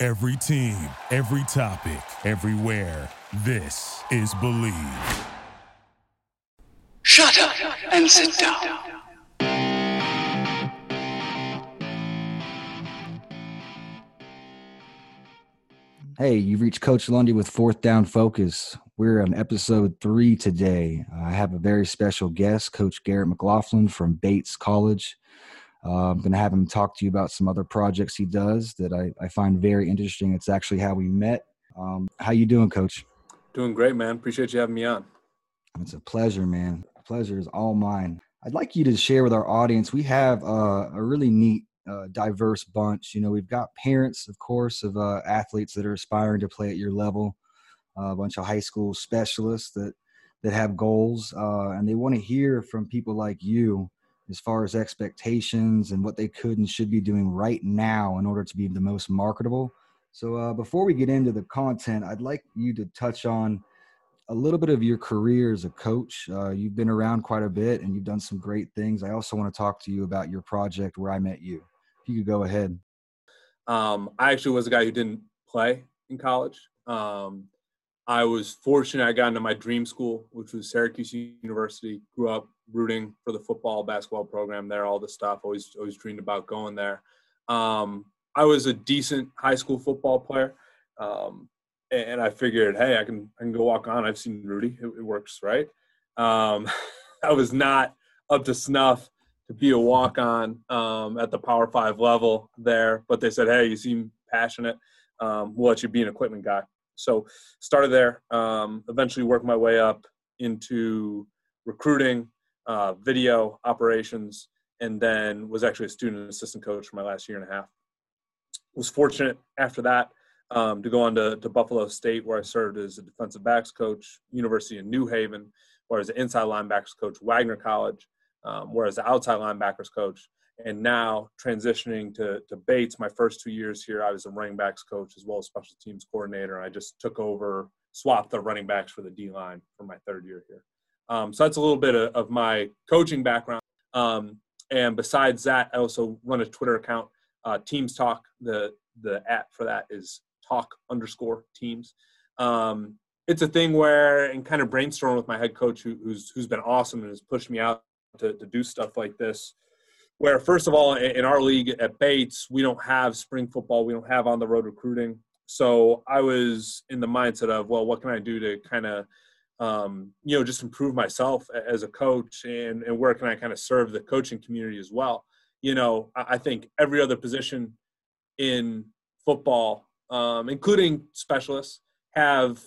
Every team, every topic, everywhere. This is Believe. Shut up and sit down. Hey, you've reached Coach Lundy with Fourth Down Focus. We're on episode three today. I have a very special guest, Coach Garrett McLaughlin from Bates College. Uh, I'm going to have him talk to you about some other projects he does that I, I find very interesting. It's actually how we met. Um, how you doing, Coach? Doing great, man. Appreciate you having me on. It's a pleasure, man. The pleasure is all mine. I'd like you to share with our audience. We have uh, a really neat uh, diverse bunch. You know, we've got parents, of course, of uh, athletes that are aspiring to play at your level. a bunch of high school specialists that that have goals, uh, and they want to hear from people like you as far as expectations and what they could and should be doing right now in order to be the most marketable. So, uh, before we get into the content, I'd like you to touch on a little bit of your career as a coach. Uh, you've been around quite a bit and you've done some great things. I also want to talk to you about your project where I met you you could go ahead. Um, I actually was a guy who didn't play in college. Um, I was fortunate I got into my dream school, which was Syracuse University. Grew up rooting for the football, basketball program there, all the stuff. Always, always dreamed about going there. Um, I was a decent high school football player, um, and I figured, hey, I can, I can go walk on. I've seen Rudy; it, it works, right? Um, I was not up to snuff to be a walk on um, at the Power Five level there. But they said, hey, you seem passionate. Um, we'll let you be an equipment guy. So started there. Um, eventually worked my way up into recruiting, uh, video operations, and then was actually a student assistant coach for my last year and a half. Was fortunate after that um, to go on to, to, Buffalo State, where I served as a defensive backs coach, University of New Haven, where I was an inside linebackers coach, Wagner College, um, was the outside linebackers coach. And now transitioning to, to Bates, my first two years here, I was a running backs coach as well as special teams coordinator. I just took over, swapped the running backs for the D line for my third year here. Um, so that's a little bit of, of my coaching background. Um, and besides that, I also run a Twitter account, uh, Teams Talk. The the app for that is talk underscore teams. Um, it's a thing where and kind of brainstorm with my head coach who, who's who's been awesome and has pushed me out to, to do stuff like this. Where first of all, in our league at Bates, we don't have spring football, we don't have on the road recruiting. So I was in the mindset of, well, what can I do to kind of, um, you know, just improve myself as a coach, and and where can I kind of serve the coaching community as well? You know, I think every other position in football, um, including specialists, have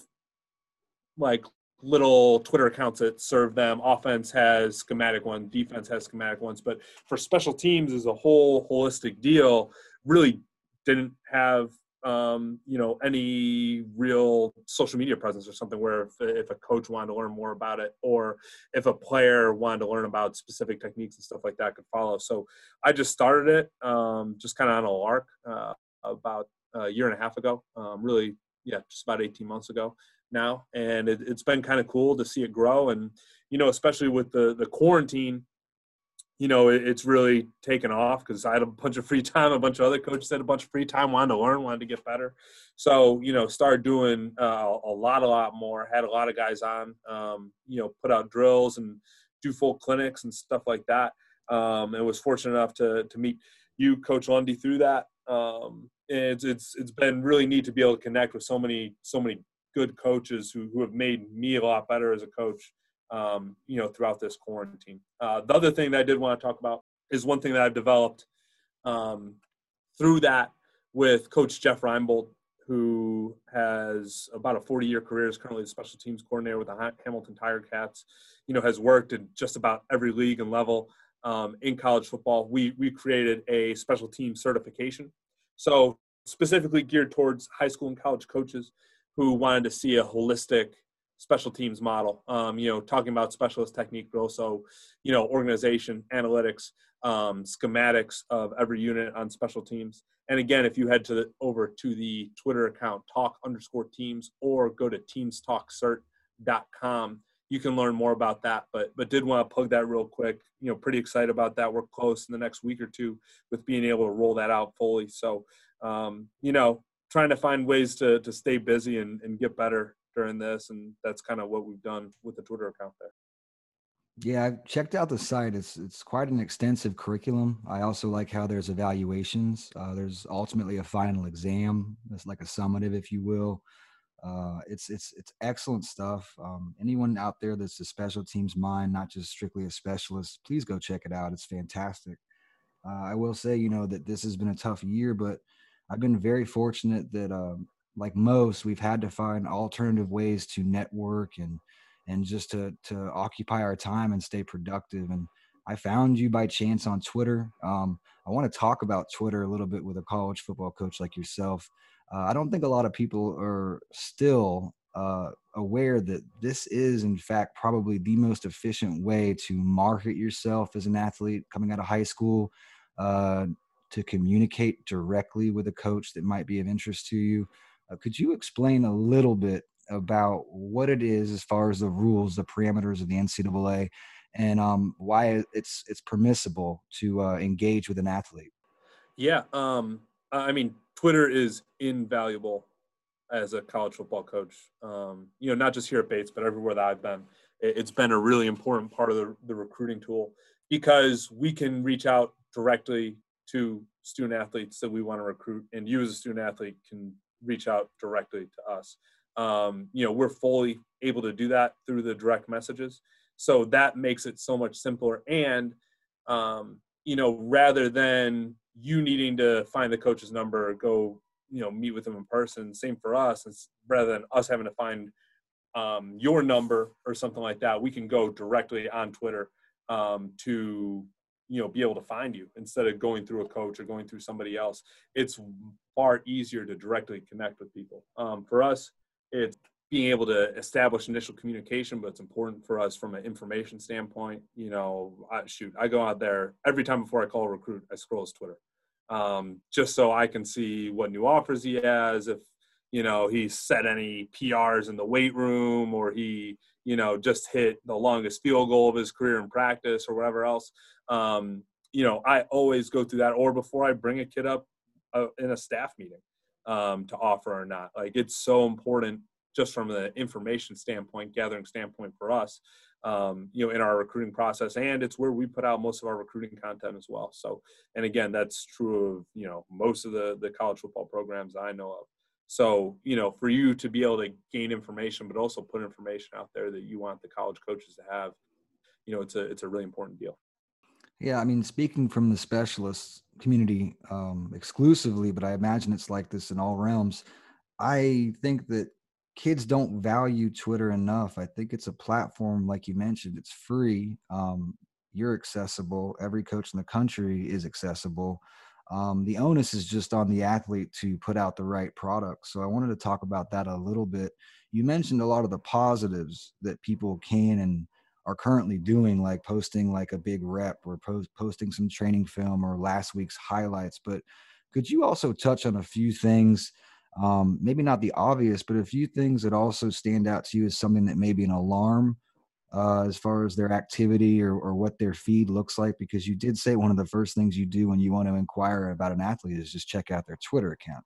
like little Twitter accounts that serve them. Offense has schematic ones, defense has schematic ones, but for special teams as a whole holistic deal, really didn't have um, you know any real social media presence or something where if, if a coach wanted to learn more about it or if a player wanted to learn about specific techniques and stuff like that could follow so i just started it um, just kind of on a lark uh, about a year and a half ago um, really yeah just about 18 months ago now, and it, has been kind of cool to see it grow. And you know, especially with the the quarantine, you know, it, it's really taken off because I had a bunch of free time. A bunch of other coaches had a bunch of free time, wanted to learn, wanted to get better. So you know, started doing uh, a lot, a lot more. Had a lot of guys on, um, you know, put out drills and do full clinics and stuff like that. Um, and was fortunate enough to to meet you, Coach Lundy, through that. Um, it's it's it's been really neat to be able to connect with so many so many good coaches who, who have made me a lot better as a coach, um, you know, throughout this quarantine. Uh, the other thing that I did want to talk about is one thing that I've developed um, through that with Coach Jeff Reinebold, who has about a 40 year career, is currently the special teams coordinator with the Hamilton Tiger Cats, you know, has worked in just about every league and level um, in college football. We, we created a special team certification. So specifically geared towards high school and college coaches who wanted to see a holistic special teams model. Um, you know, talking about specialist technique, but also, you know, organization, analytics, um, schematics of every unit on special teams. And again, if you head to the, over to the Twitter account, talk underscore teams, or go to teamstalkcert.com, you can learn more about that. But but did want to plug that real quick. You know, pretty excited about that. We're close in the next week or two with being able to roll that out fully. So, um, you know, trying to find ways to to stay busy and, and get better during this, and that's kind of what we've done with the Twitter account there. Yeah, I've checked out the site. It's it's quite an extensive curriculum. I also like how there's evaluations. Uh, there's ultimately a final exam. It's like a summative, if you will. Uh, it's it's it's excellent stuff. Um, anyone out there that's a special teams mind, not just strictly a specialist, please go check it out. It's fantastic. Uh, I will say, you know, that this has been a tough year, but I've been very fortunate that, um, like most, we've had to find alternative ways to network and and just to to occupy our time and stay productive. And I found you by chance on Twitter. Um, I want to talk about Twitter a little bit with a college football coach like yourself. Uh, I don't think a lot of people are still uh, aware that this is, in fact, probably the most efficient way to market yourself as an athlete coming out of high school, uh, to communicate directly with a coach that might be of interest to you. Uh, could you explain a little bit about what it is as far as the rules, the parameters of the NCAA, and um, why it's it's permissible to uh, engage with an athlete. Yeah, um, I mean, Twitter is invaluable as a college football coach. Um, you know, not just here at Bates, but everywhere that I've been. It's been a really important part of the, the recruiting tool because we can reach out directly to student athletes that we want to recruit, and you as a student athlete can reach out directly to us. Um, you know we're fully able to do that through the direct messages. So that makes it so much simpler and um, you know rather than you needing to find the coach's number go you know meet with them in person same for us it's rather than us having to find um, your number or something like that we can go directly on twitter um, to you know be able to find you instead of going through a coach or going through somebody else. It's far easier to directly connect with people. Um, for us it's being able to establish initial communication, but it's important for us from an information standpoint. You know, I, shoot, I go out there every time before I call a recruit, I scroll his Twitter, um, just so I can see what new offers he has, if you know he set any PRs in the weight room, or he you know just hit the longest field goal of his career in practice, or whatever else. Um, you know, I always go through that, or before I bring a kid up uh, in a staff meeting um, to offer or not. Like it's so important just from the information standpoint, gathering standpoint for us, um, you know, in our recruiting process, and it's where we put out most of our recruiting content as well. So, and again, that's true of you know most of the the college football programs I know of. So, you know, for you to be able to gain information, but also put information out there that you want the college coaches to have, you know, it's a it's a really important deal. Yeah, I mean, speaking from the specialist community um, exclusively, but I imagine it's like this in all realms. I think that kids don't value Twitter enough. I think it's a platform, like you mentioned, it's free. Um, you're accessible. Every coach in the country is accessible. Um, the onus is just on the athlete to put out the right product. So I wanted to talk about that a little bit. You mentioned a lot of the positives that people can and are currently doing, like posting like a big rep or post, posting some training film or last week's highlights. But could you also touch on a few things? Um, maybe not the obvious, but a few things that also stand out to you as something that may be an alarm uh, as far as their activity or, or what their feed looks like. Because you did say one of the first things you do when you want to inquire about an athlete is just check out their Twitter account.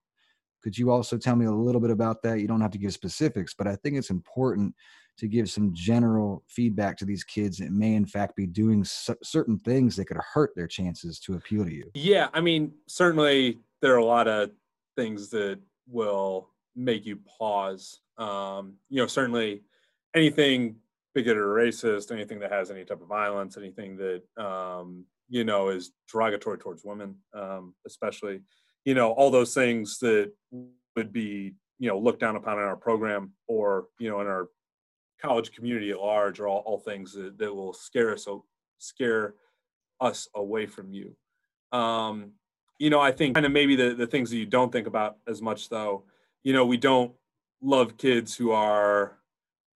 Could you also tell me a little bit about that? You don't have to give specifics, but I think it's important to give some general feedback to these kids that may, in fact, be doing certain things that could hurt their chances to appeal to you. Yeah, I mean, certainly there are a lot of things that will make you pause. Um, you know, certainly anything bigoted or racist, anything that has any type of violence, anything that um, you know is derogatory towards women, um, especially, you know, all those things that would be you know looked down upon in our program or you know in our college community at large are all, all things that, that will scare us scare us away from you. Um, you know, I think kind of maybe the, the things that you don't think about as much though, you know, we don't love kids who are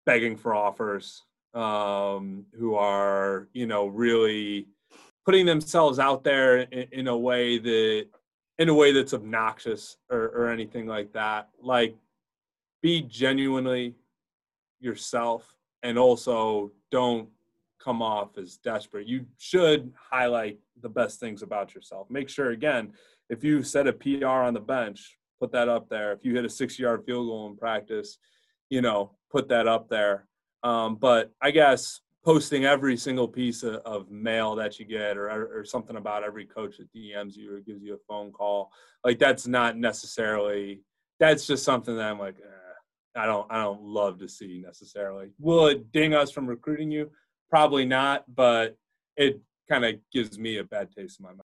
begging for offers, um, who are, you know, really putting themselves out there in, in a way that in a way that's obnoxious or, or anything like that. Like be genuinely yourself and also don't come off as desperate. You should highlight the best things about yourself. Make sure, again, if you set a PR on the bench, put that up there. If you hit a six yard field goal in practice, you know, put that up there. Um, but I guess posting every single piece of, of mail that you get or, or something about every coach that DMs you or gives you a phone call, like that's not necessarily, that's just something that I'm like, eh, I don't, I don't love to see necessarily. Will it ding us from recruiting you? Probably not, but it kind of gives me a bad taste in my mouth.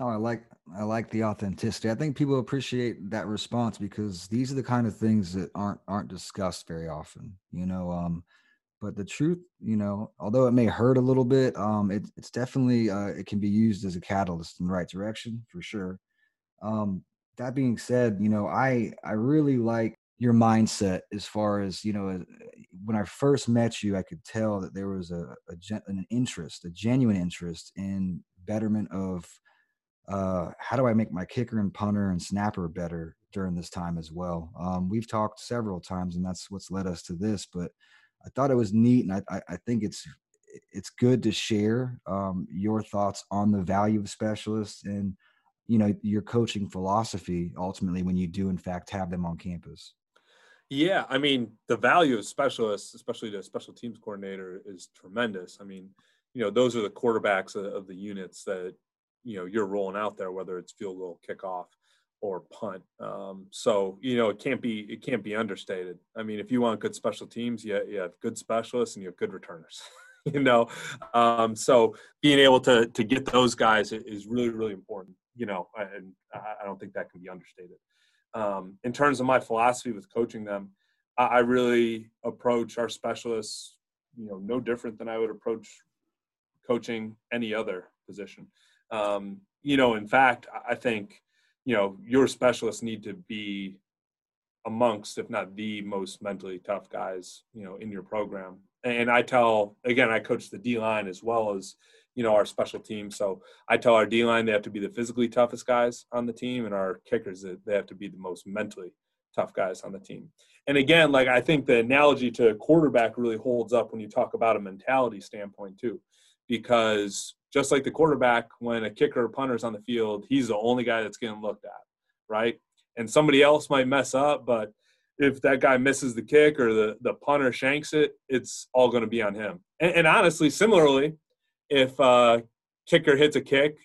Oh, I like I like the authenticity. I think people appreciate that response because these are the kind of things that aren't aren't discussed very often. You know, um, but the truth, you know, although it may hurt a little bit, um, it, it's definitely uh, it can be used as a catalyst in the right direction for sure. Um, that being said, you know, I I really like your mindset as far as you know when i first met you i could tell that there was a, a an interest a genuine interest in betterment of uh, how do i make my kicker and punter and snapper better during this time as well um, we've talked several times and that's what's led us to this but i thought it was neat and i, I think it's it's good to share um, your thoughts on the value of specialists and you know your coaching philosophy ultimately when you do in fact have them on campus yeah, I mean, the value of specialists, especially the special teams coordinator, is tremendous. I mean, you know, those are the quarterbacks of, of the units that you know you're rolling out there, whether it's field goal, kickoff, or punt. Um, so you know, it can't be it can't be understated. I mean, if you want good special teams, you, you have good specialists and you have good returners. you know, um, so being able to to get those guys is really really important. You know, and I don't think that can be understated um, in terms of my philosophy with coaching them, I, I really approach our specialists, you know, no different than I would approach coaching any other position. Um, you know, in fact, I think, you know, your specialists need to be amongst, if not the most mentally tough guys, you know, in your program. And I tell, again, I coach the D line as well as, you know our special team. So I tell our D line they have to be the physically toughest guys on the team, and our kickers that they have to be the most mentally tough guys on the team. And again, like I think the analogy to quarterback really holds up when you talk about a mentality standpoint too, because just like the quarterback, when a kicker or punter is on the field, he's the only guy that's getting looked at, right? And somebody else might mess up, but if that guy misses the kick or the, the punter shanks it, it's all going to be on him. And, and honestly, similarly, if uh, kicker hits a kick,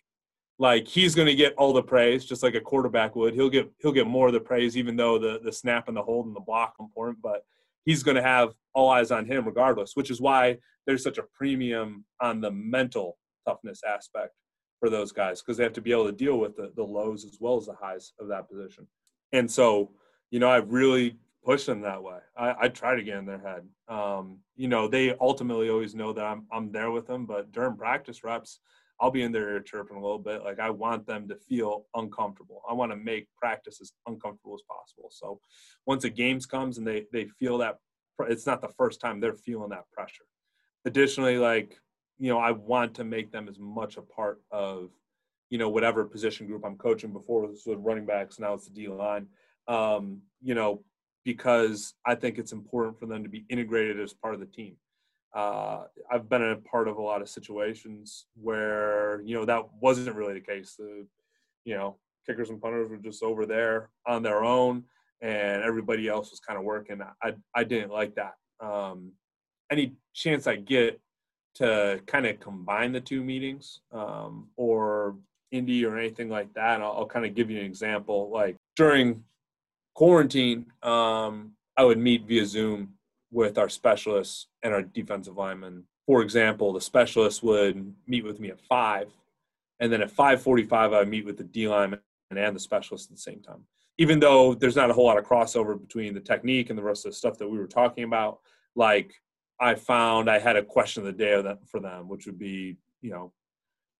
like he's going to get all the praise, just like a quarterback would. He'll get he'll get more of the praise, even though the the snap and the hold and the block are important. But he's going to have all eyes on him regardless, which is why there's such a premium on the mental toughness aspect for those guys because they have to be able to deal with the, the lows as well as the highs of that position. And so, you know, I've really push them that way. I, I try to get in their head. Um, you know, they ultimately always know that I'm I'm there with them, but during practice reps, I'll be in their ear chirping a little bit. Like I want them to feel uncomfortable. I want to make practice as uncomfortable as possible. So once a games comes and they they feel that it's not the first time they're feeling that pressure. Additionally, like you know, I want to make them as much a part of you know whatever position group I'm coaching. Before this was running backs, now it's the D line. Um, you know, because I think it's important for them to be integrated as part of the team. Uh, I've been a part of a lot of situations where you know that wasn't really the case. The you know kickers and punters were just over there on their own, and everybody else was kind of working. I I didn't like that. Um, any chance I get to kind of combine the two meetings um, or indie or anything like that, I'll, I'll kind of give you an example. Like during quarantine, um, I would meet via Zoom with our specialists and our defensive linemen. For example, the specialist would meet with me at five, and then at five forty-five, I would meet with the D lineman and the specialist at the same time. Even though there's not a whole lot of crossover between the technique and the rest of the stuff that we were talking about, like I found I had a question of the day for them, which would be, you know,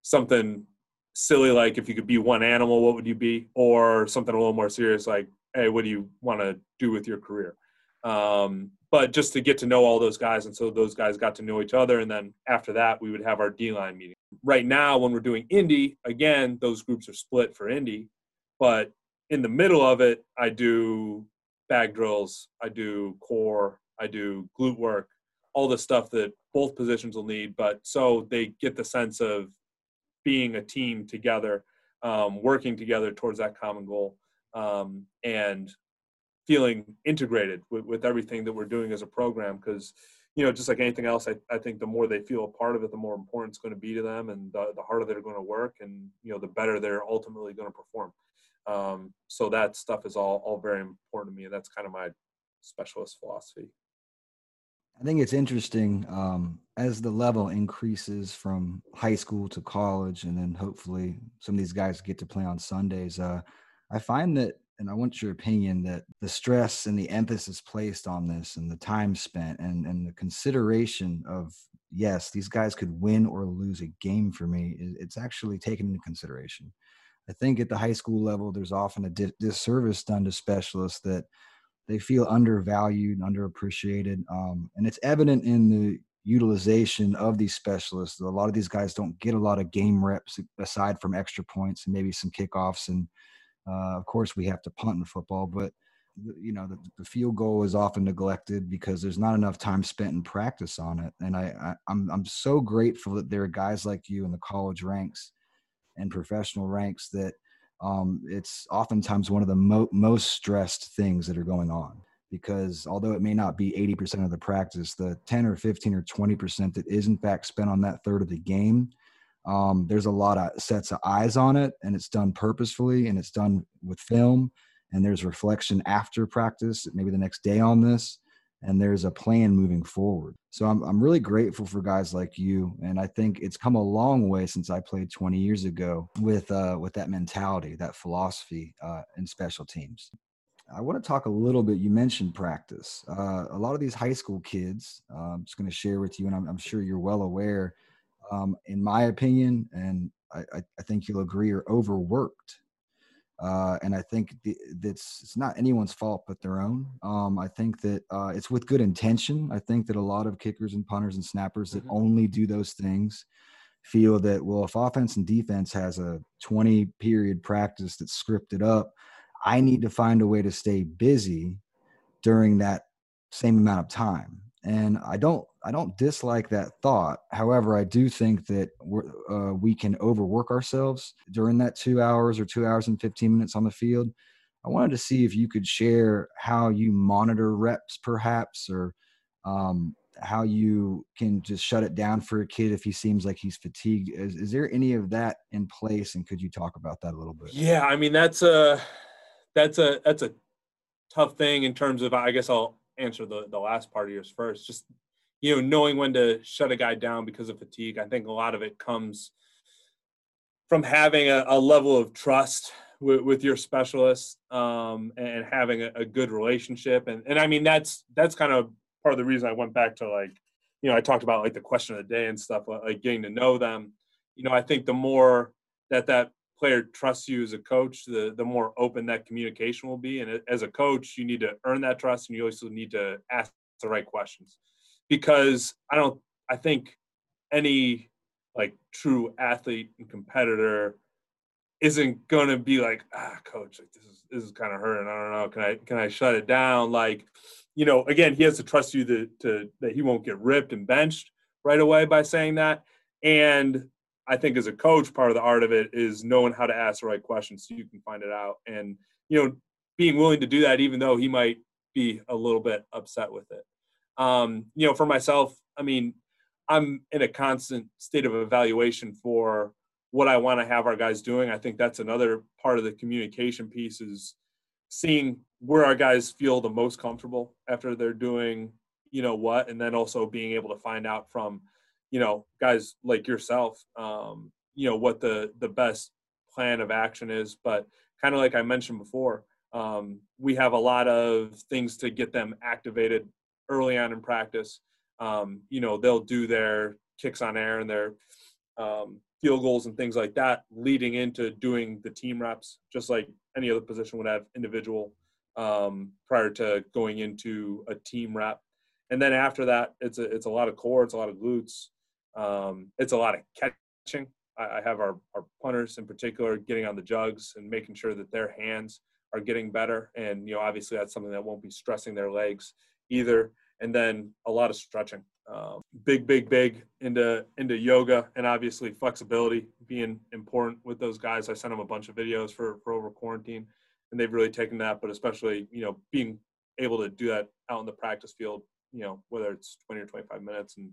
something silly like if you could be one animal, what would you be? Or something a little more serious like, hey, what do you want to do with your career? Um, but just to get to know all those guys, and so those guys got to know each other, and then after that, we would have our D line meeting. Right now, when we're doing Indy, again, those groups are split for Indy, but in the middle of it, I do bag drills, I do core, I do glute work, all the stuff that both positions will need. But so they get the sense of being a team together, um, working together towards that common goal, um, and feeling integrated with, with everything that we're doing as a program. Because you know, just like anything else, I, I think the more they feel a part of it, the more important it's going to be to them, and the, the harder they're going to work, and you know, the better they're ultimately going to perform. Um, so that stuff is all all very important to me, and that's kind of my specialist philosophy. I think it's interesting um, as the level increases from high school to college, and then hopefully some of these guys get to play on Sundays. Uh, I find that, and I want your opinion, that the stress and the emphasis placed on this, and the time spent, and and the consideration of yes, these guys could win or lose a game for me. It's actually taken into consideration. I think at the high school level, there's often a disservice done to specialists that they feel undervalued, and underappreciated, um, and it's evident in the utilization of these specialists. A lot of these guys don't get a lot of game reps aside from extra points and maybe some kickoffs. And uh, of course, we have to punt in football, but you know the, the, field goal is often neglected because there's not enough time spent in practice on it. And I, I I'm I'm so grateful that there are guys like you in the college ranks and professional ranks that um, it's oftentimes one of the mo- most stressed things that are going on because although it may not be 80% of the practice the 10 or 15 or 20% that is in fact spent on that third of the game um, there's a lot of sets of eyes on it and it's done purposefully and it's done with film and there's reflection after practice maybe the next day on this and there's a plan moving forward. So I'm I'm really grateful for guys like you, and I think it's come a long way since I played 20 years ago with uh, with that mentality, that philosophy uh, in special teams. I want to talk a little bit. You mentioned practice. Uh, a lot of these high school kids, uh, I'm just going to share with you, and I'm, I'm sure you're well aware. Um, in my opinion, and I, I think you'll agree, are overworked uh, and I think that's it's not anyone's fault but their own. Um, I think that uh, it's with good intention. I think that a lot of kickers and punters and snappers that mm-hmm. only do those things feel that well, if offense and defense has a 20 period practice that's scripted up, I need to find a way to stay busy during that same amount of time and i don't i don't dislike that thought. However i do think that uh, we can overwork ourselves during that two hours or two hours and 15 minutes on the field. I wanted to see if you could share how you monitor reps perhaps or um, how you can just shut it down for a kid if he seems like he's fatigued. Is, is there any of that in place and could you talk about that a little bit? Yeah i mean that's a that's a that's a tough thing in terms of i guess i'll answer the, the last part of yours first. Just you know, knowing when to shut a guy down because of fatigue. I think a lot of it comes from having a, a level of trust with, with your specialist um, and having a, a, good relationship. And and I mean that's that's kind of part of the reason I went back to like, you know, I talked about like the question of the day and stuff, like getting to know them. You know, I think the more that that player trusts you as a coach, the the more open that communication will be. And as a coach, you need to earn that trust, and you also need to ask the right questions, because I don't. I think any like true athlete and competitor isn't to be like ah coach like this is this is kind of hurting i don't know can i can i shut it down like you know again he has to trust you that to that he won't get ripped and benched right away by saying that and I think as a coach, part of the art of it is knowing how to ask the right questions so you can find it out. And, you know, being willing to do that, even though he might be a little bit upset with it. Um, you know, for myself, I mean, I'm in a constant state of evaluation for what I want to have our guys doing. I think that's another part of the communication piece is seeing where our guys feel the most comfortable after they're doing, you know, what, and then also being able to find out from you know guys like yourself um, you know what the the best plan of action is but kind of like i mentioned before um, we have a lot of things to get them activated early on in practice um, you know they'll do their kicks on air and their um, field goals and things like that leading into doing the team reps, just like any other position would have individual um, prior to going into a team rep. And then after that, it's a, it's a lot of core, it's a lot of glutes, um, it's a lot of catching. I, I have our, our punters in particular getting on the jugs and making sure that their hands are getting better. And, you know, obviously that's something that won't be stressing their legs either. And then a lot of stretching. Um, big, big, big into into yoga and obviously flexibility being important with those guys. I sent them a bunch of videos for for over quarantine, and they've really taken that. But especially, you know, being able to do that out in the practice field, you know, whether it's 20 or 25 minutes, and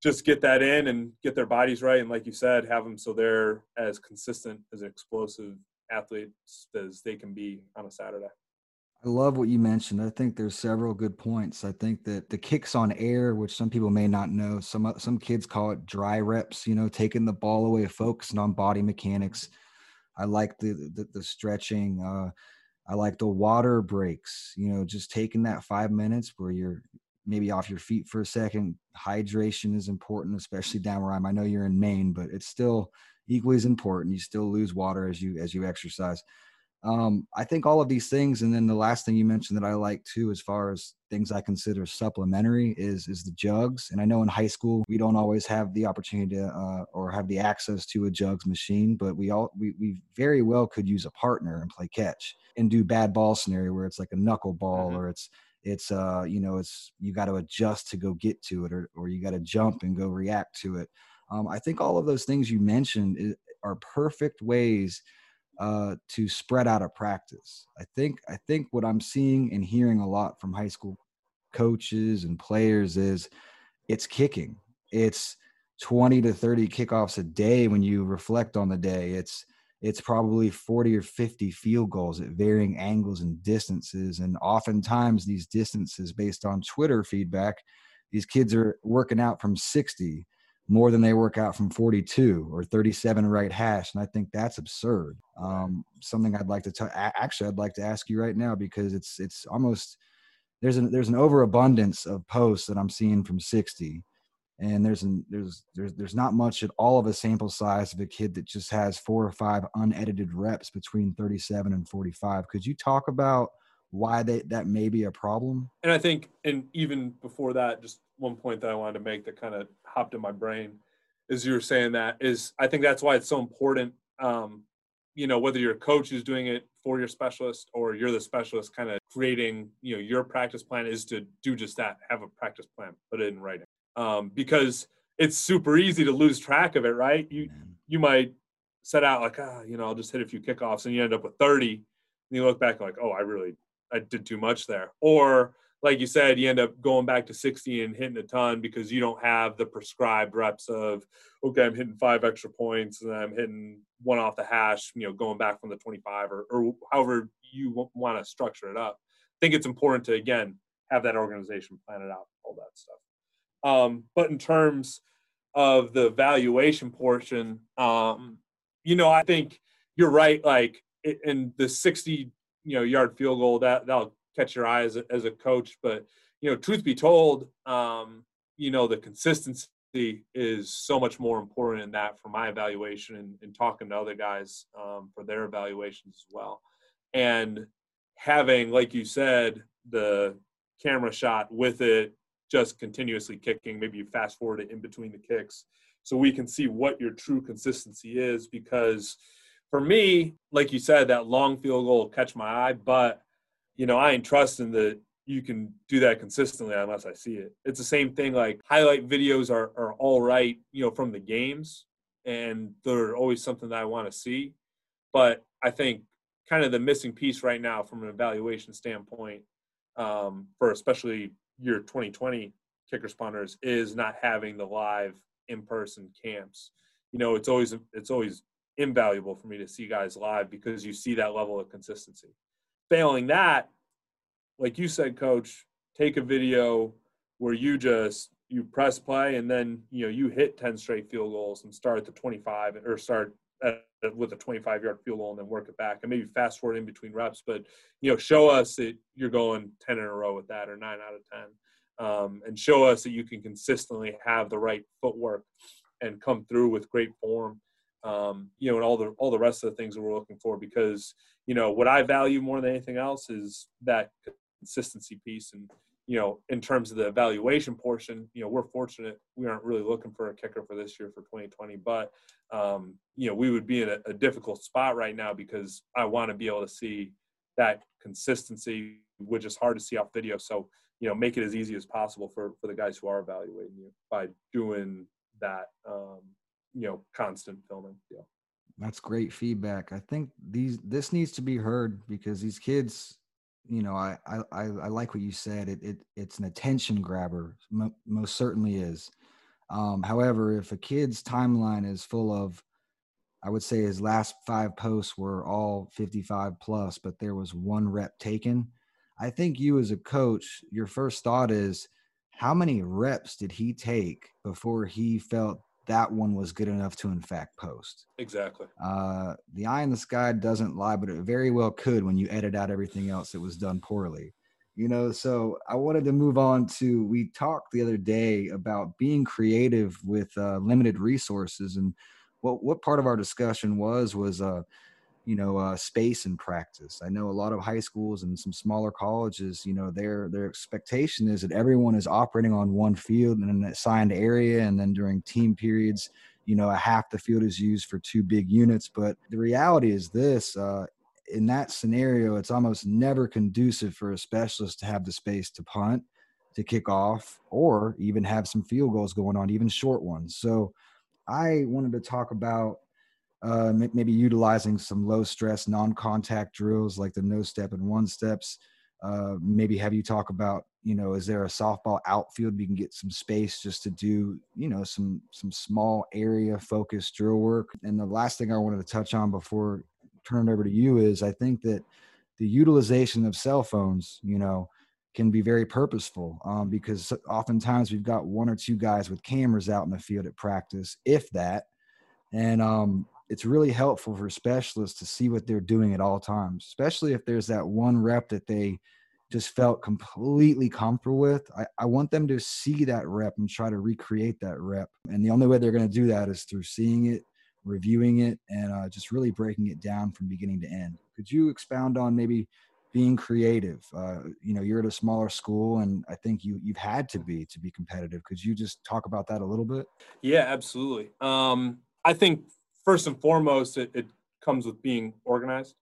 just get that in and get their bodies right. And like you said, have them so they're as consistent as explosive athletes as they can be on a Saturday. I love what you mentioned. I think there's several good points. I think that the kicks on air, which some people may not know, some some kids call it dry reps. You know, taking the ball away, focusing on body mechanics. I like the the, the stretching. Uh, I like the water breaks. You know, just taking that five minutes where you're maybe off your feet for a second. Hydration is important, especially down where I'm. I know you're in Maine, but it's still equally as important. You still lose water as you as you exercise um, I think all of these things, and then the last thing you mentioned that I like too, as far as things I consider supplementary, is is the jugs. And I know in high school we don't always have the opportunity to uh, or have the access to a jugs machine, but we all we, we very well could use a partner and play catch and do bad ball scenario where it's like a knuckle ball mm-hmm. or it's it's uh you know it's you got to adjust to go get to it or or you got to jump and go react to it. Um, I think all of those things you mentioned are perfect ways uh, to spread out a practice. I think I think what I'm seeing and hearing a lot from high school coaches and players is it's kicking. It's 20 to 30 kickoffs a day when you reflect on the day. It's it's probably 40 or 50 field goals at varying angles and distances. And oftentimes these distances based on Twitter feedback, these kids are working out from 60 more than they work out from 42 or 37 right hash and i think that's absurd. Um, something i'd like to t- actually i'd like to ask you right now because it's it's almost there's an there's an overabundance of posts that i'm seeing from 60 and there's an there's there's there's not much at all of a sample size of a kid that just has four or five unedited reps between 37 and 45 could you talk about why they, that may be a problem and i think and even before that just one point that I wanted to make that kind of hopped in my brain is you were saying that is I think that's why it's so important. Um, you know, whether your coach is doing it for your specialist or you're the specialist, kind of creating you know your practice plan is to do just that. Have a practice plan, put it in writing, um, because it's super easy to lose track of it. Right? You you might set out like ah, you know, I'll just hit a few kickoffs, and you end up with 30, and you look back like, oh, I really I did too much there, or like you said, you end up going back to 60 and hitting a ton because you don't have the prescribed reps of, okay, I'm hitting five extra points and I'm hitting one off the hash, you know, going back from the 25 or, or however you want to structure it up. I think it's important to, again, have that organization plan it out, all that stuff. Um, but in terms of the valuation portion, um, you know, I think you're right. Like in the 60, you know, yard field goal, that that'll catch your eye as a, as a coach. But you know, truth be told, um, you know, the consistency is so much more important in that for my evaluation and, and talking to other guys um, for their evaluations as well. And having, like you said, the camera shot with it just continuously kicking, maybe you fast forward it in between the kicks so we can see what your true consistency is because for me, like you said, that long field goal will catch my eye, but you know, I ain't trusting that you can do that consistently unless I see it. It's the same thing like highlight videos are, are all right, you know, from the games and they're always something that I want to see. But I think kind of the missing piece right now from an evaluation standpoint um, for especially your 2020 kicker spawners is not having the live in-person camps. You know, it's always it's always invaluable for me to see guys live because you see that level of consistency failing that, like you said, coach, take a video where you just you press play and then you know you hit 10 straight field goals and start at the 25 or start at, with a 25 yard field goal and then work it back and maybe fast forward in between reps but you know show us that you're going 10 in a row with that or 9 out of 10 um, and show us that you can consistently have the right footwork and come through with great form. Um, you know, and all the all the rest of the things that we're looking for because you know what I value more than anything else is that consistency piece and you know, in terms of the evaluation portion, you know, we're fortunate we aren't really looking for a kicker for this year for 2020, but um, you know, we would be in a, a difficult spot right now because I want to be able to see that consistency, which is hard to see off video. So, you know, make it as easy as possible for for the guys who are evaluating you by doing that, um, you know, constant filming. Yeah. That's great feedback. I think these this needs to be heard because these kids you know, I, I, I like what you said. It, it, it's an attention grabber. Most certainly is. Um, however, if a kid's timeline is full of, I would say his last five posts were all 55 plus, but there was one rep taken. I think you as a coach, your first thought is, how many reps did he take before he felt that one was good enough to in fact post. Exactly. Uh, the eye in the sky doesn't lie, but it very well could when you edit out everything else that was done poorly. You know, so I wanted to move on to. We talked the other day about being creative with uh, limited resources, and what what part of our discussion was was uh, you know uh, space and practice. I know a lot of high schools and some smaller colleges you know their their expectation is that everyone is operating on one field in an assigned area and then during team periods you know a half the field is used for two big units. But the reality is this uh, in that scenario it's almost never conducive for a specialist to have the space to punt to kick off or even have some field goals going on even short ones. So i wanted to talk about uh, maybe utilizing some low stress non-contact drills like the no step and one steps. Uh, maybe have you talk about you know is there a softball outfield we can get some space just to do you know some some small area focused drill work? And the last thing i wanted to touch on before turn it over to you is i think that the utilization of cell phones you know can be very purposeful um, because oftentimes we've got one or two guys with cameras out in the field at practice if that. And um, it's really helpful for specialists to see what they're doing at all times, especially if there's that one rep that they just felt completely comfortable with. I, I want them to see that rep and try to recreate that rep. And the only way they're going to do that is through seeing it, reviewing it, and uh, just really breaking it down from beginning to end. Could you expound on maybe being creative? Uh, you know, you're at a smaller school, and I think you you've had to be to be competitive. Could you just talk about that a little bit? Yeah, absolutely. Um, I think first and foremost, it, it comes with being organized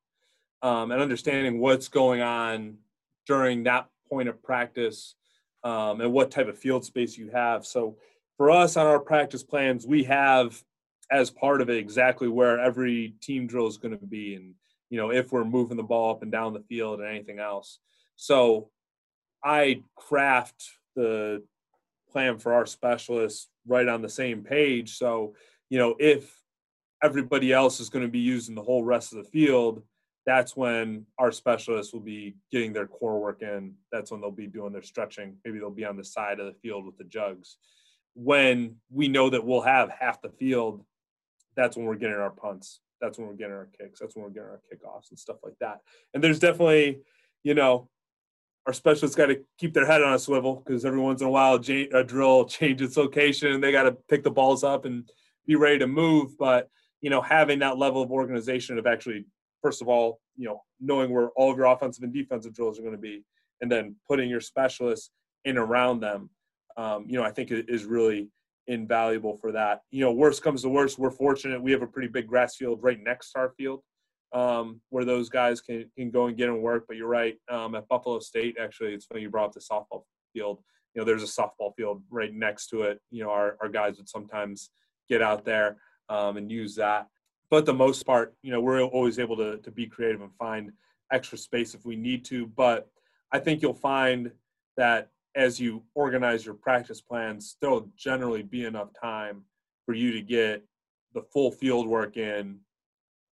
um, and understanding what's going on during that point of practice um, and what type of field space you have. So for us on our practice plans, we have as part of it exactly where every team drill is going to be and you know if we're moving the ball up and down the field and anything else. So I craft the plan for our specialists right on the same page. So you know if everybody else is going to be using the whole rest of the field, that's when our specialists will be getting their core work in. That's when they'll be doing their stretching. Maybe they'll be on the side of the field with the jugs. When we know that we'll have half the field, that's when we're getting our punts. That's when we're getting our kicks. That's when we're getting our kickoffs and stuff like that. And there's definitely, you know, our specialists got to keep their head on a swivel because every once in a while a drill changes location and they got to pick the balls up and be ready to move. But you know, having that level of organization of actually, first of all, you know, knowing where all of your offensive and defensive drills are going to be, and then putting your specialists in around them, um, you know, I think is really invaluable for that. You know, worst comes to worst, we're fortunate we have a pretty big grass field right next to our field um, where those guys can, can go and get and work. But you're right, um, at Buffalo State, actually, it's funny you brought up the softball field. You know, there's a softball field right next to it. You know, our, our guys would sometimes get out there um, and use that. But the most part, you know, we're always able to, to be creative and find extra space if we need to. But I think you'll find that as you organize your practice plans, there'll generally be enough time for you to get the full field work in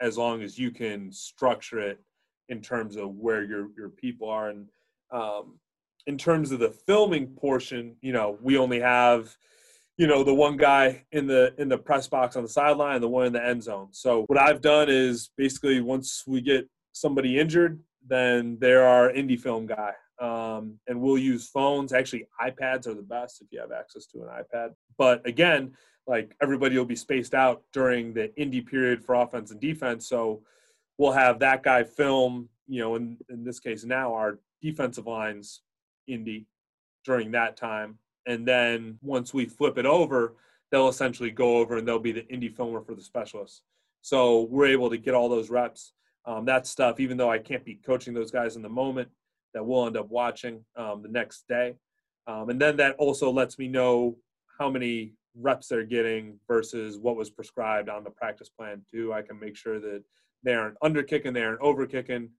as long as you can structure it in terms of where your your people are and um, in terms of the filming portion you know we only have you know the one guy in the in the press box on the sideline the one in the end zone so what i've done is basically once we get somebody injured then they're our indie film guy um, and we'll use phones. Actually, iPads are the best if you have access to an iPad. But again, like everybody will be spaced out during the indie period for offense and defense. So we'll have that guy film, you know, in, in this case now, our defensive lines indie during that time. And then once we flip it over, they'll essentially go over and they'll be the indie filmer for the specialists. So we're able to get all those reps. Um, that stuff, even though I can't be coaching those guys in the moment, that we'll end up watching um, the next day. Um, and then that also lets me know how many reps they're getting versus what was prescribed on the practice plan too. I can make sure that they aren't under kicking, they aren't over kicking.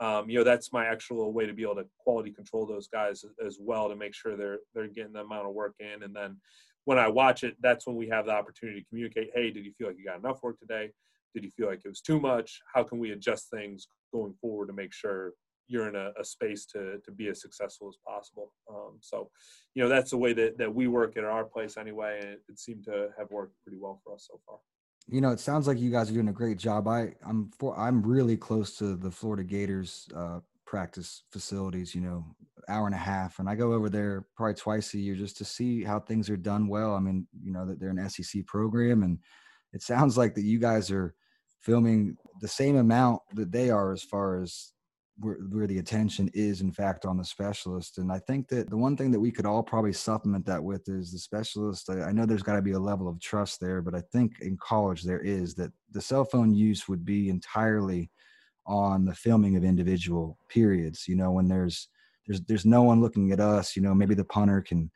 Um, you know, that's my actual way to be able to quality control those guys as well to make sure they're they're getting the amount of work in. And then when I watch it, that's when we have the opportunity to communicate. Hey, did you feel like you got enough work today? Did you feel like it was too much? How can we adjust things going forward to make sure you're in a, a, space to to be as successful as possible. Um, so, you know, that's the way that that we work at our place anyway, and it, it, seemed to have worked pretty well for us so far. You know, it sounds like you guys are doing a great job. I I'm for I'm really close to the Florida Gators uh, practice facilities. You know, hour and a half, and I go over there probably twice a year just to see how things are done well. I mean, you know that they're an SEC program, and it sounds like that you guys are filming the same amount that they are as far as where, where the attention is in fact on the specialist and i think that the one thing that we could all probably supplement that with is the specialist i, I know there's got to be a level of trust there but i think in college there is that the cell phone use would be entirely on the filming of individual periods you know when there's there's there's no one looking at us you know maybe the punter can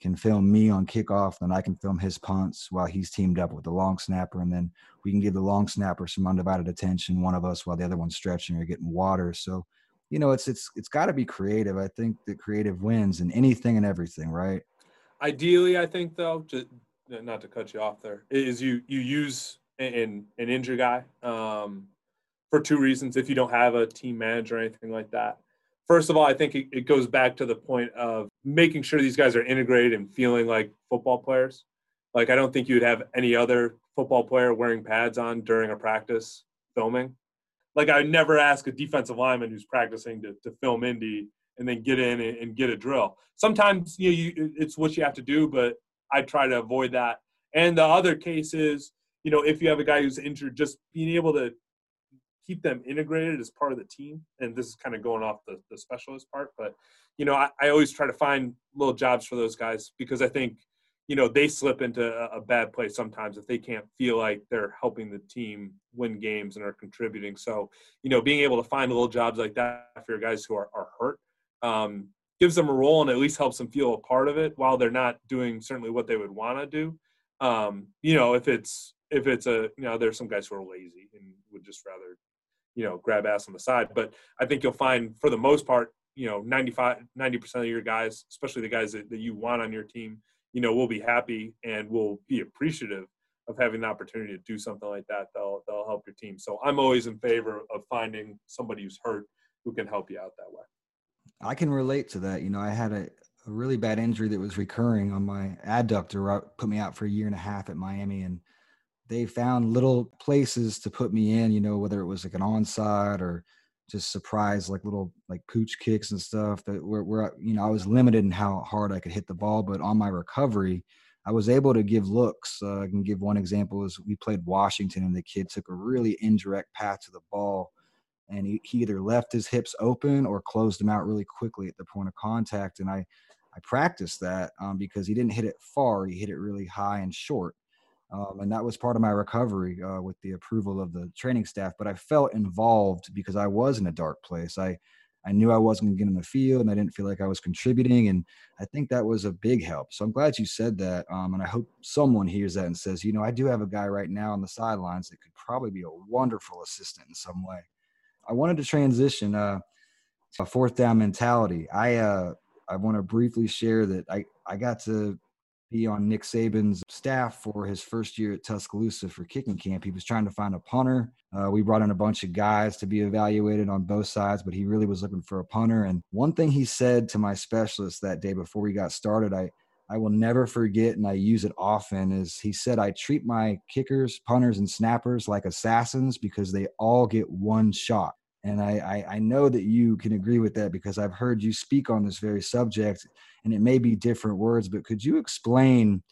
can film me on kickoff, then I can film his punts while he's teamed up with the long snapper, and then we can give the long snapper some undivided attention, one of us while the other one's stretching or getting water. So, you know, it's it's it's got to be creative. I think that creative wins in anything and everything, right? Ideally, I think though, not to cut you off there, is you you use an an injury guy um, for two reasons. If you don't have a team manager or anything like that, first of all, I think it, it, goes back to the point of making sure these guys are integrated and feeling like football players. Like I don't think you'd have any other football player wearing pads on during a practice filming. Like I never ask a defensive lineman who's practicing to, to film Indy and then get in and, and get a drill. Sometimes you, know, you it's what you have to do, but I try to avoid that. And the other case is, you know, if you have a guy who's injured, just being able to keep them integrated as part of the team. And this is kind of going off the, the specialist part, but you know, I, I always try to find little jobs for those guys because I think, you know, they slip into a, a bad place sometimes if they can't feel like they're helping the team win games and are contributing. So, you know, being able to find little jobs like that for your guys who are, are hurt um, gives them a role and at least helps them feel a part of it while they're not doing certainly what they would want to do. Um, you know, if it's if it's a you know, there's some guys who are lazy and would just rather you know grab ass on the side. But i think you'll find for the most part you know 95 90% of your guys especially the guys that, that you want on your team you know will be happy and will be appreciative of having the opportunity to do something like that. They'll they'll help your team. So i'm always in favor of finding somebody who's hurt who can help you out that way. I can relate to that. You know i had a, a really bad injury that was recurring on my adductor put me out for a year and a half at miami and they found little places to put me in, you know, whether it was like an onside or just surprise like little like pooch kicks and stuff that were, were you know I was limited in how hard I could hit the ball, but on my recovery, I was able to give looks. Uh, I can give one example is we played Washington and the kid took a really indirect path to the ball, and he, he either left his hips open or closed them out really quickly at the point of contact, and I I practiced that um, because he didn't hit it far, he hit it really high and short. Um, and that was part of my recovery uh, with the approval of the training staff. But I felt involved because I was in a dark place. I I knew I wasn't going to get in the field, and I didn't feel like I was contributing. And I think that was a big help. So I'm glad you said that. Um, and I hope someone hears that and says, you know, I do have a guy right now on the sidelines that could probably be a wonderful assistant in some way. I wanted to transition uh, to a fourth down mentality. I uh, I want to briefly share that I I got to be on Nick Saban's staff for his first year at Tuscaloosa for kicking camp. He was trying to find a punter. Uh, we brought in a bunch of guys to be evaluated on both sides, but he really was looking for a punter. And one thing he said to my specialist that day before we got started, I I will never forget, and I use it often, is he said, I treat my kickers, punters, and snappers like assassins because they all get one shot. And I, I, I know that you can agree with that because I've heard you speak on this very subject, and it may be different words, but could you explain?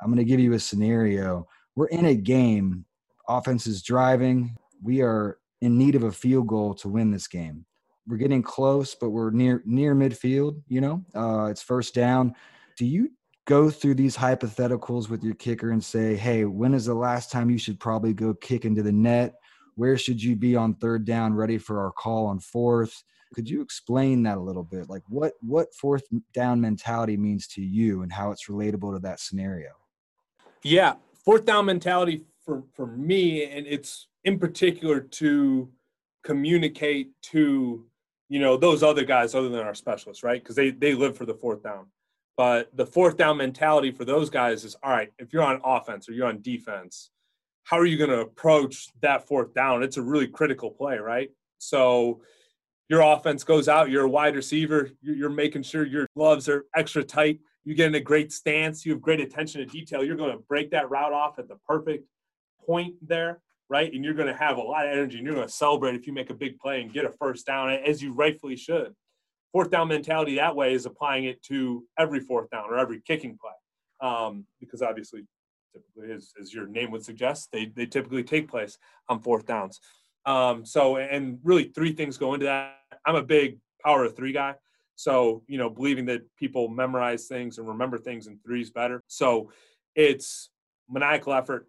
I'm going to give you a scenario. We're in a game, offense is driving. We are in need of a field goal to win this game. We're getting close, but we're near near midfield. You know, uh, it's first down. Do you go through these hypotheticals with your kicker and say, "Hey, when is the last time you should probably go kick into the net? Where should you be on third down, ready for our call on fourth? Could you explain that a little bit? Like what what fourth down mentality means to you and how it's relatable to that scenario? Yeah, fourth down mentality for for me, and it's in particular to communicate to you know those other guys other than our specialists, right? Because they they live for the fourth down. But the fourth down mentality for those guys is all right. If you're on offense or you're on defense, how are you going to approach that fourth down? It's a really critical play, right? So your offense goes out, you're a wide receiver, you're making sure your gloves are extra tight, you get in a great stance, you have great attention to detail. You're going to break that route off at the perfect point there, right? And you're going to have a lot of energy and you're going to celebrate if you make a big play and get a first down, as you rightfully should. Fourth down mentality that way is applying it to every fourth down or every kicking play. Um, because obviously typically, as, as your name would suggest, they, they typically take place on fourth downs. Um, so, and really three things go into that. I'm a big power of three guy. So, you know, believing that people memorize things and remember things in threes better. So it's maniacal effort,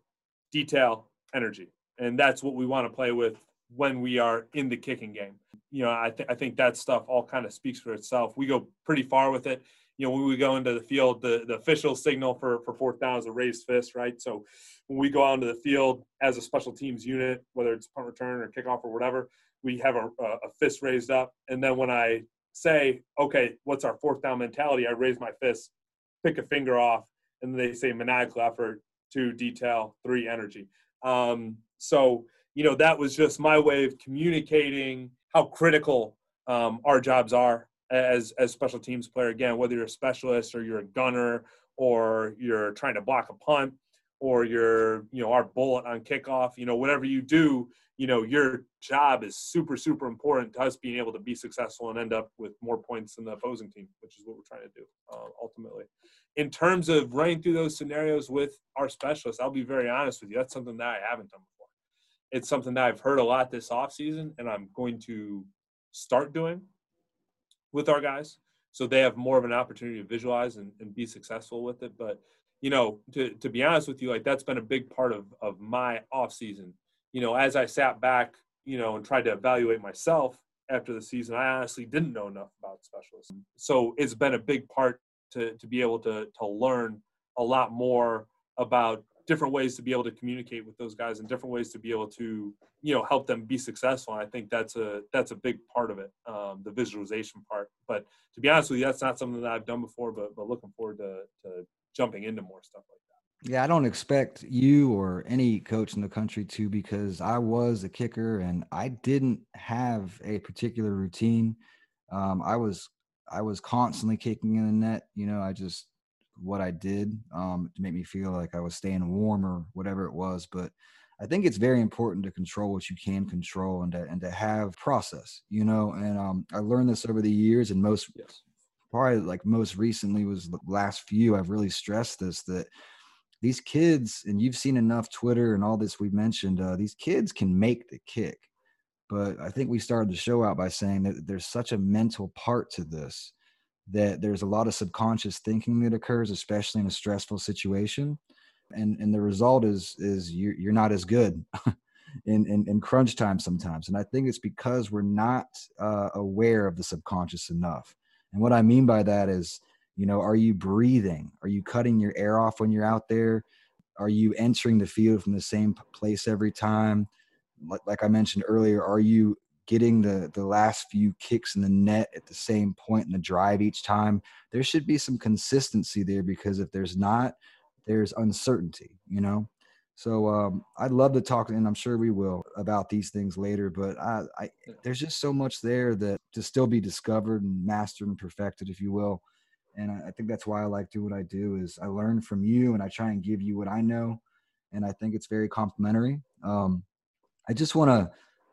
detail, energy. And that's what we want to play with when we are in the kicking game. You know, I, th- I think that stuff all kind of speaks for itself. We go pretty far with it you know, when we go into the field, the, the official signal for, for fourth down is a raised fist, right? So when we go out into the field as a special teams unit, whether it's punt return or kickoff or whatever, we have a, a fist raised up. And then when I say, okay, what's our fourth down mentality? I raise my fist, pick a finger off, and they say maniacal effort, two, detail, three, energy. Um, so, you know, that was just my way of communicating how critical um, our jobs are as as special teams player again whether you're a specialist or you're a gunner or you're trying to block a punt or you're you know our bullet on kickoff you know whatever you do you know your job is super super important to us being able to be successful and end up with more points than the opposing team which is what we're trying to do uh, ultimately. In terms of running through those scenarios with our specialists i'll be very honest with you that's something that i haven't done before. It's something that i've heard a lot this off season and i'm going to start doing with our guys. So they have more of an opportunity to visualize and, and be successful with it. But you know to, to be honest with you like that's been a big part of of my off season. You know as i sat back you know and tried to evaluate myself after the season i honestly didn't know enough about specialists. So it's been a big part to to be able to to learn a lot more about different ways to be able to communicate with those guys and different ways to be able to you know help them be successful. And i think that's a that's a big part of it um, the visualization part. But to be honest with you that's not something that i've done before but but looking forward to, to jumping into more stuff like that. Yeah i don't expect you or any coach in the country to because i was a kicker and i didn't have a particular routine. Um, i was i was constantly kicking in the net you know i just what I did um, to make me feel like I was staying warm or whatever it was. But I think it's very important to control what you can control and to, and to have process, you know. And um, I learned this over the years, and most yes. probably like most recently was the last few. I've really stressed this that these kids, and you've seen enough Twitter and all this we've mentioned. Uh, these kids can make the kick, but I think we started the show out by saying that there's such a mental part to this that there's a lot of subconscious thinking that occurs, especially in a stressful situation. And, and the result is is you're, you're not as good in, in, in crunch time sometimes. And I think it's because we're not uh, aware of the subconscious enough. And what I mean by that is, you know, are you breathing? Are you cutting your air off when you're out there? Are you entering the field from the same place every time? Like, like I mentioned earlier, are you getting the the last few kicks in the net at the same point in the drive each time there should be some consistency there because if there's not there's uncertainty you know? So um, i'd love to talk and i'm sure we will about these things later but I, I there's just so much there that to still be discovered and mastered and perfected if you will and I, I think that's why i like do what i do is i learn from you and i try and give you what i know and i think it's very complimentary. Um, i just want to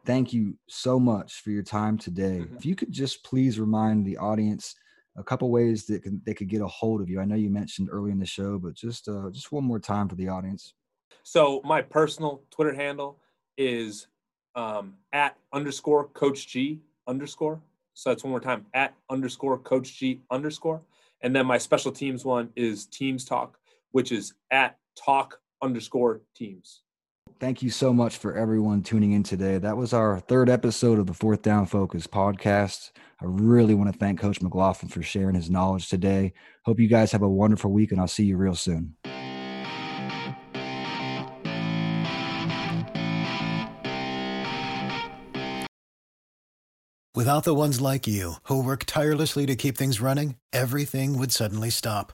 thank you so much for your time today. Mhm. If you could just please remind the audience a couple ways that can, they could get a hold of you. I know you mentioned early in the show, but just uh, just one more time for the audience. So my personal Twitter handle is um, at underscore Coach G underscore. So that's one more time at underscore Coach G underscore. And then my special teams one is Teams Talk, which is at talk underscore teams. Thank you so much for everyone tuning in today. That was our third episode of the Fourth Down Focus podcast. I really want to thank Coach McLaughlin for sharing his knowledge today. Hope you guys have a wonderful week, and I'll see you real soon. Without the ones like you, who work tirelessly to keep things running, everything would suddenly stop.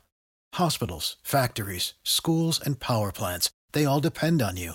Hospitals, factories, schools, and power plants, they all depend on you.